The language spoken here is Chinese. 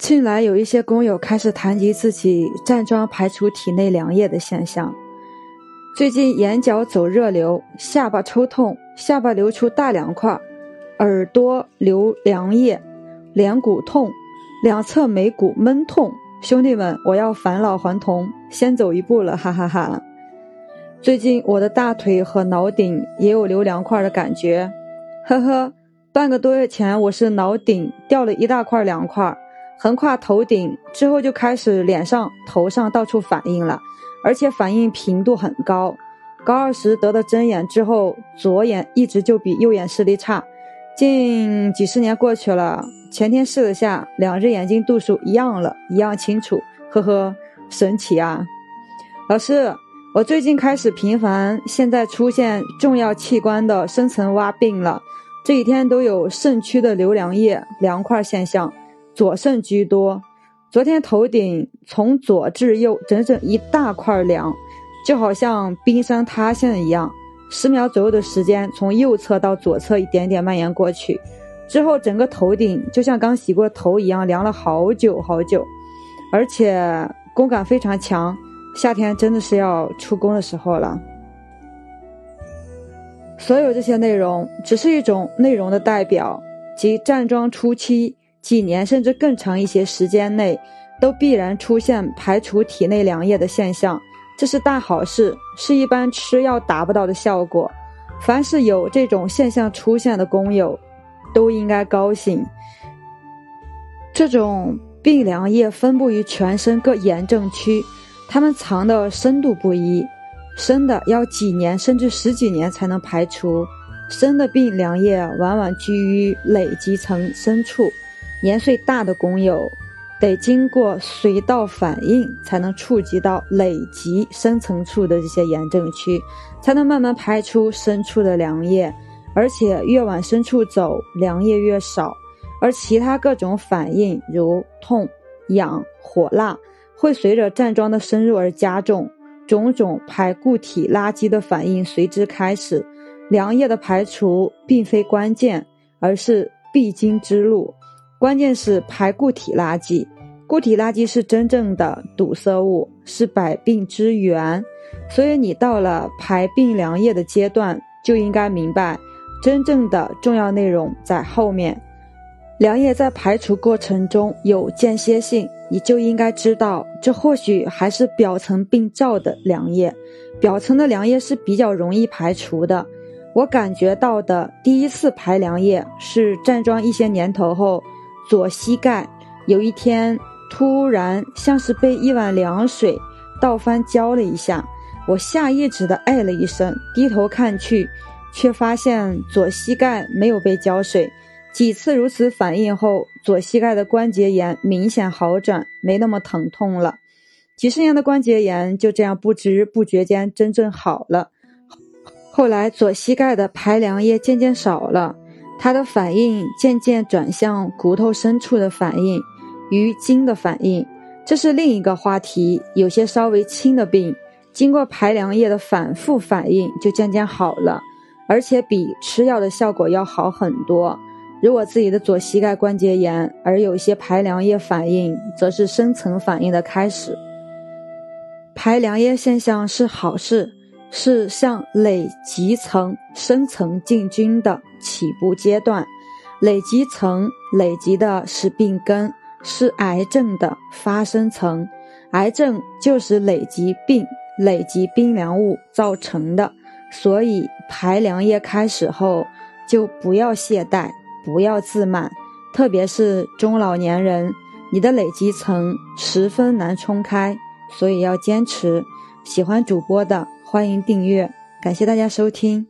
近来有一些工友开始谈及自己站桩排除体内凉液的现象。最近眼角走热流，下巴抽痛，下巴流出大凉块，耳朵流凉液，脸骨痛，两侧眉骨闷痛。兄弟们，我要返老还童，先走一步了，哈哈哈。最近我的大腿和脑顶也有流凉块的感觉，呵呵。半个多月前我是脑顶掉了一大块凉块。横跨头顶之后，就开始脸上、头上到处反应了，而且反应频度很高。高二时得的针眼之后，左眼一直就比右眼视力差。近几十年过去了，前天试了下，两只眼睛度数一样了，一样清楚。呵呵，神奇啊！老师，我最近开始频繁，现在出现重要器官的深层挖病了，这几天都有肾区的流凉液、凉块现象。左肾居多，昨天头顶从左至右整整一大块凉，就好像冰山塌陷一样。十秒左右的时间，从右侧到左侧一点点蔓延过去，之后整个头顶就像刚洗过头一样凉了好久好久，而且工感非常强。夏天真的是要出宫的时候了。所有这些内容只是一种内容的代表，即站桩初期。几年甚至更长一些时间内，都必然出现排除体内凉液的现象，这是大好事，是一般吃药达不到的效果。凡是有这种现象出现的工友，都应该高兴。这种病凉液分布于全身各炎症区，它们藏的深度不一，深的要几年甚至十几年才能排除，深的病凉液往往居于累积层深处。年岁大的工友，得经过隧道反应，才能触及到累积深层处的这些炎症区，才能慢慢排出深处的凉液。而且越往深处走，凉液越少。而其他各种反应，如痛、痒、火辣，会随着站桩的深入而加重，种种排固体垃圾的反应随之开始。凉液的排除并非关键，而是必经之路。关键是排固体垃圾，固体垃圾是真正的堵塞物，是百病之源。所以你到了排病凉液的阶段，就应该明白，真正的重要内容在后面。凉液在排除过程中有间歇性，你就应该知道，这或许还是表层病灶的凉液，表层的凉液是比较容易排除的。我感觉到的第一次排凉液是站桩一些年头后。左膝盖有一天突然像是被一碗凉水倒翻浇了一下，我下意识的哎了一声，低头看去，却发现左膝盖没有被浇水。几次如此反应后，左膝盖的关节炎明显好转，没那么疼痛了。几十年的关节炎就这样不知不觉间真正好了。后来左膝盖的排凉液渐渐少了。它的反应渐渐转向骨头深处的反应，与筋的反应，这是另一个话题。有些稍微轻的病，经过排凉液的反复反应，就渐渐好了，而且比吃药的效果要好很多。如果自己的左膝盖关节炎，而有些排凉液反应，则是深层反应的开始。排凉液现象是好事。是向累积层深层进军的起步阶段，累积层累积的是病根，是癌症的发生层，癌症就是累积病、累积冰凉物造成的。所以排凉液开始后，就不要懈怠，不要自满，特别是中老年人，你的累积层十分难冲开，所以要坚持。喜欢主播的。欢迎订阅，感谢大家收听。